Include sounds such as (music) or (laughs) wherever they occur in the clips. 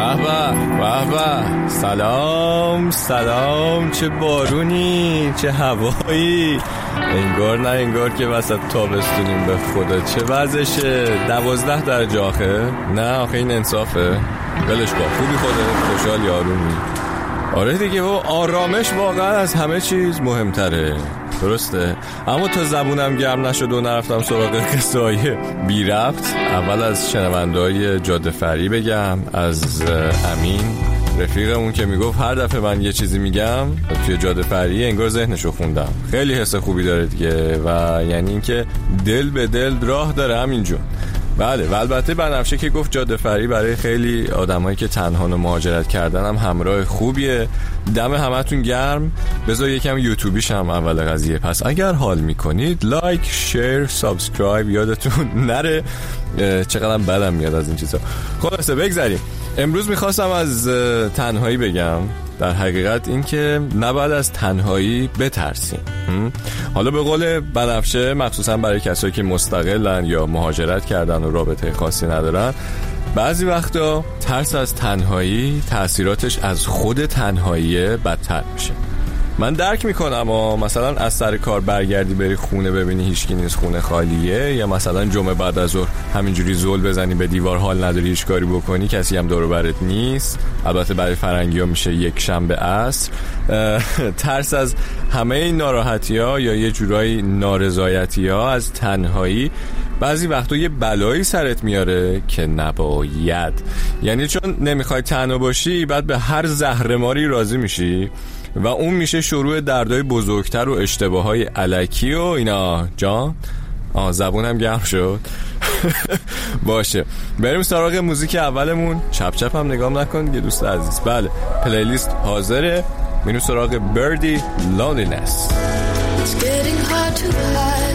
به به سلام سلام. چه بارونی چه هوایی. انگار نه انگار که وسط تابستونیم به خدا. چه وضعشه دوازده درجه آخه. نه آخه این انصافه. بلش با خوبی خوده خوشحال یارونی. آره دیگه و آرامش واقعا از همه چیز مهمتره. درسته. اما تا زبونم گرم نشد و نرفتم سراغ قصه بی رفت اول از شنونده های جاده فرعی بگم از امین رفیقمون که می‌گفت هر دفعه من یه چیزی میگم توی جاده فرعی انگار ذهنشو خوندم. خیلی حس خوبی داره دیگه و یعنی اینکه دل به دل راه داره همینجون بله و البته بنفشه که گفت جاده فرعی برای خیلی آدمایی که تنها و مهاجرت کردن هم همراه خوبیه. دم همتون گرم. بذار یکم یوتیوبیش کنم اول قضیه. پس اگر حال می‌کنید like share subscribe یادتون (laughs) نره. چقدر بدم میاد از این چیزا. خلاصه بگذاریم امروز می‌خواستم از تنهایی بگم. در حقیقت اینکه نباید از تنهایی بترسیم. حالا به قول بنفشه مخصوصا برای کسایی که مستقلن یا مهاجرت کردن و رابطه خاصی ندارن بعضی وقتا ترس از تنهایی تاثیراتش از خود تنهایی بدتر میشه. من درک می‌کنم و مثلا از سر کار برگردی بری خونه ببینی هیچکی نیست خونه خالیه یا مثلا جمعه بعد از ظهر همینجوری زول بزنی به دیوار حال نداری هیچ کاری بکنی کسی هم دور برت نیست. البته برای فرنگی ها میشه یک شنبه عصر. ترس از همه این ناراحتی ها یا یه جورایی نارضایتی ها از تنهایی بعضی وقتا یه بلایی سرت میاره که نباید. یعنی چون نمی‌خوای تنها باشی بعد به هر زهرماری راضی میشی. و اون میشه شروع دردای بزرگتر و اشتباه های علکی و اینا. جان؟ آه زبونم گرم شد. (laughs) باشه. بریم سراغ موزیک اولمون. چپ چپ هم نگام نکن یه دوست عزیز. بله پلیلیست حاضره. میریم سراغ بردی لالینس It's getting hard to hide,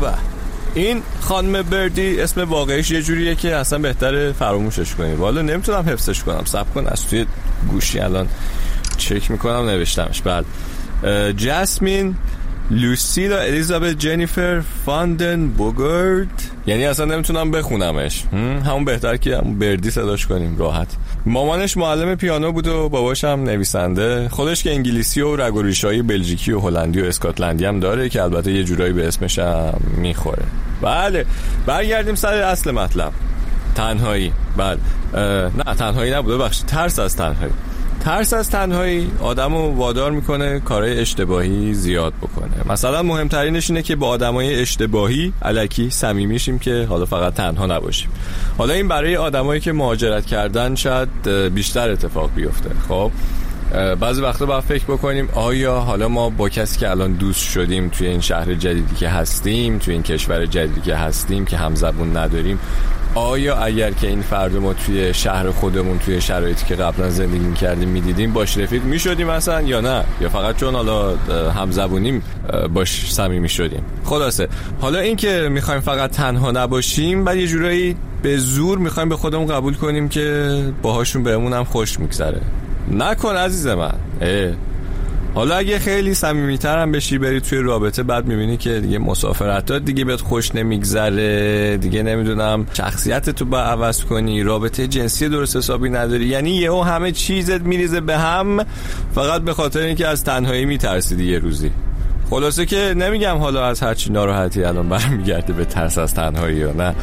به. این خانم بردی اسم واقعیش یه جوریه که اصلا بهتره فراموشش کنی. والا نمی‌تونم حفظش کنم. سب کن. از توی گوشی الان چک می‌کنم نوشتمش. بعد بله. جسمین لوسیلا الیزابت جنیفر فاندن بوگرد یعنی اصلا نمی‌تونم بخونمش. همون بهتر که همون بردی صداش کنیم راحت. مامانش معلم پیانو بود و باباش هم نویسنده. خودش که انگلیسی و رگ و بلژیکی و هلندی و اسکاتلندی هم داره که البته یه جورایی به اسمش هم می‌خوره. بله برگردیم سر اصل مطلب. تنهایی. بله. نه تنهایی نبوده بخش ترس از تنهایی. ترس از تنهایی آدم رو وادار می‌کنه کارهای اشتباهی زیاد بکنه. مثلا مهمترینش اینه که با آدمای اشتباهی علکی صمیمیشیم که حالا فقط تنها نباشیم. حالا این برای آدمایی که مهاجرت کردن شاید بیشتر اتفاق بیفته. خب بعضی وقتا باید فکر بکنیم آیا حالا ما با کسی که الان دوست شدیم توی این شهر جدیدی که هستیم توی این کشور جدیدی که هستیم که همزبون نداریم آیا اگر که این فرد ما توی شهر خودمون توی شرایطی که قبلا زندگی کردیم می‌دیدیم باش رفیق می‌شدیم مثلا یا نه؟ یا فقط چون حالا همزبونیم باش صمیمی شدیم خلاصه. حالا این که می‌خوایم فقط تنها نباشیم بعد یه جورایی به زور می‌خوایم به خودمون قبول کنیم که باهاشون بهمون هم خوش میگذره. نکن عزیز من. اه. حالا اگه خیلی صمیمیتر هم بشی بری توی رابطه بعد می‌بینی که دیگه مسافرت دیگه بهت خوش نمیگذره. دیگه نمی‌دونم شخصیت تو با عوض کنی رابطه جنسی درست حسابی نداری. یعنی یهو همه چیزت میریزه به هم فقط به خاطر اینکه از تنهایی میترسیدی یه روزی. خلاصه که نمیگم حالا از هرچی ناراحتی الان برمیگرده به ترس از تنهایی یا نه.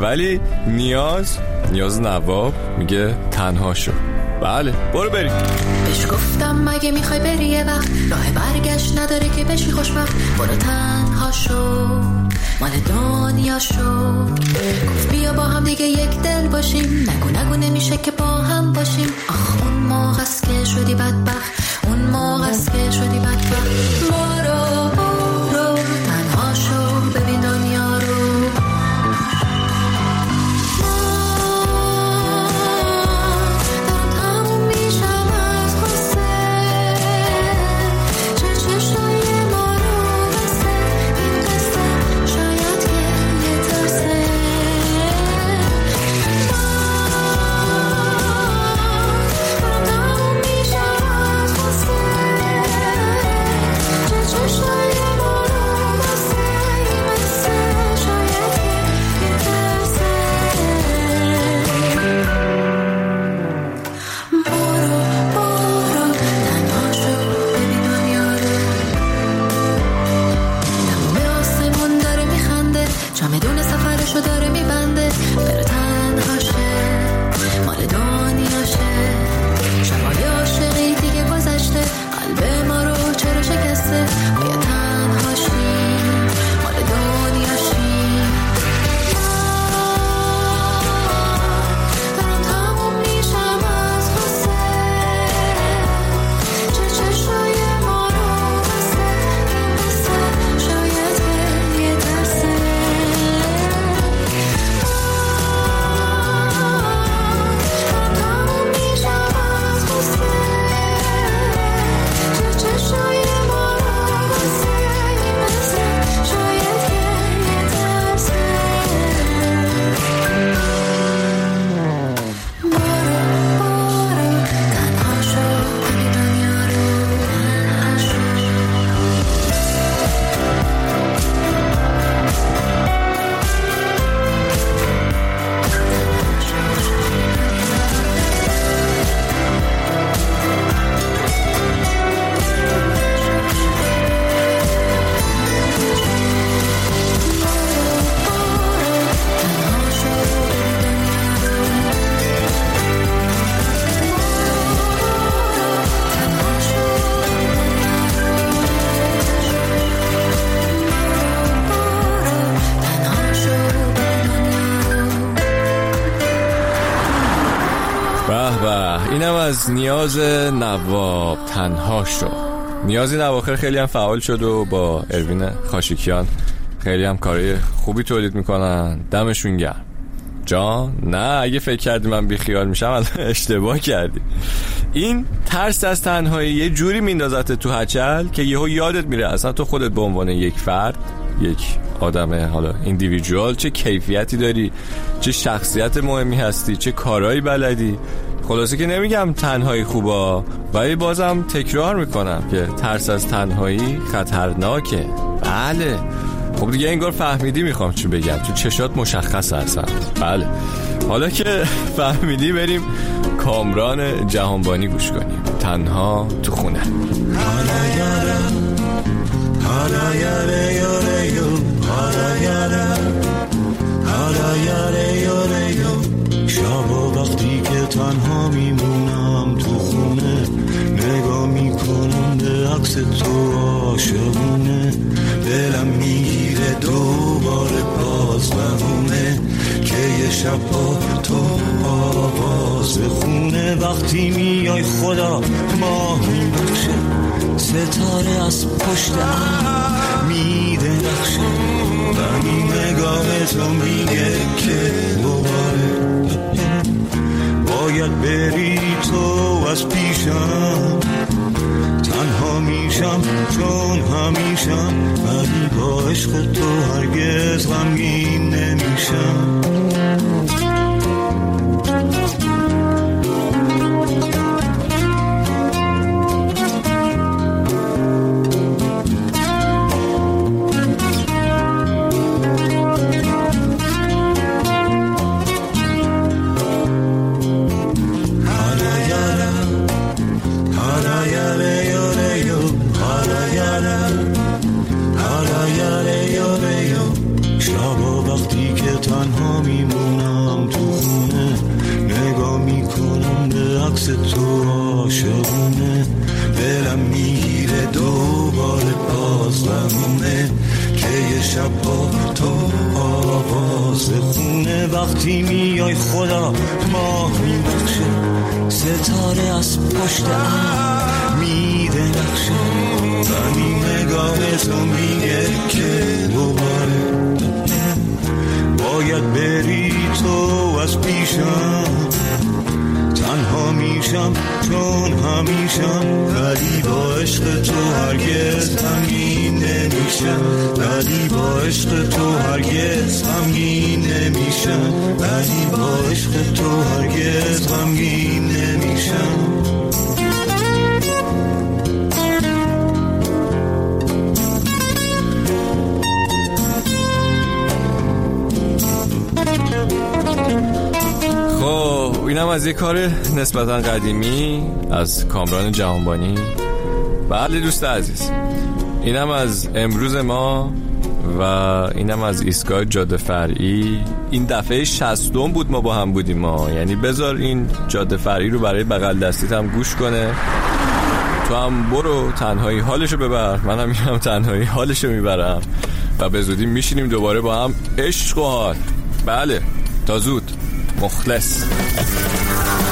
ولی نیاز نیاز نواب میگه تنها شو. بله. برو بریم بهش گفتم مگه می‌خوای بری یه وقت راه برگشت نداره که بشی خوشبخت. برو تنها شو. مال دنیا شو. گفت بیا با هم دیگه یک دل باشیم. نگو نگو نمیشه که با هم باشیم. آخ اون موقع که شدی بدبخت. اون موقع که شدی بدبخت. برو اینم از نیاز نواب تنها شد. نیازی نواخر خیلی هم فعال شد و با اروین خاشیکیان خیلی هم کاری خوبی تولید می‌کنن. دمشون گرم. جان نه اگه فکر کردی من بیخیال میشم اشتباه کردی. این ترس از تنهایی یه جوری میندازت تو هچل که یهو یادت میره اصلا تو خودت به عنوان یک فرد یک آدم حالا ایندیویدوال چه کیفیتی داری چه شخصیت مهمی هستی چه کارهایی بلدی. خلاصه که نمیگم تنهایی خوبا ولی بازم تکرار می‌کنم که ترس از تنهایی خطرناکه. بله. خب دیگه انگار فهمیدی می‌خوام چی بگم. تو چشات مشخص هستم. بله. حالا که (laughs) فهمیدی بریم کامران جهانبانی گوش کنیم. تنها تو خونه. عکس تو عاشقونه دلم می‌گیره دوباره باز بمونه که یه شب با تو آواز خونه وقتی میای خدا ماه میبخشه ستاره از پشت میده نقشه ولی نگاه تو میگه تو هرگز غمگین نمیشم. باز بمونه که یه شب با تو آواز خونه وقتی میای خدا ماه میبخشه. ستاره از پشت میده نقشه. ولی نگاه تو میگه که دوباره. باید بری تو از پیشم. میشم چون همیشم ولی با عشق تو هرگز غمگین نمیشم. ولی با عشق تو هرگز غمگین نمیشم. ولی با عشق تو هرگز غمگین نمیشم. اینم از یه کار نسبتا قدیمی از کامران جهانبانی. بله دوست عزیز. اینم از امروز ما و اینم از ایستگاه جاده فرعی. این دفعه شستم بود ما با هم بودیم ما. یعنی بذار این جاده فرعی رو برای بغل دستیت هم گوش کنه. تو هم برو تنهایی حالشو ببر. منم میرم تنهایی حالشو می‌برم. و به زودی میشینیم دوباره با هم عشق و حال. بله تا زود. Rockles.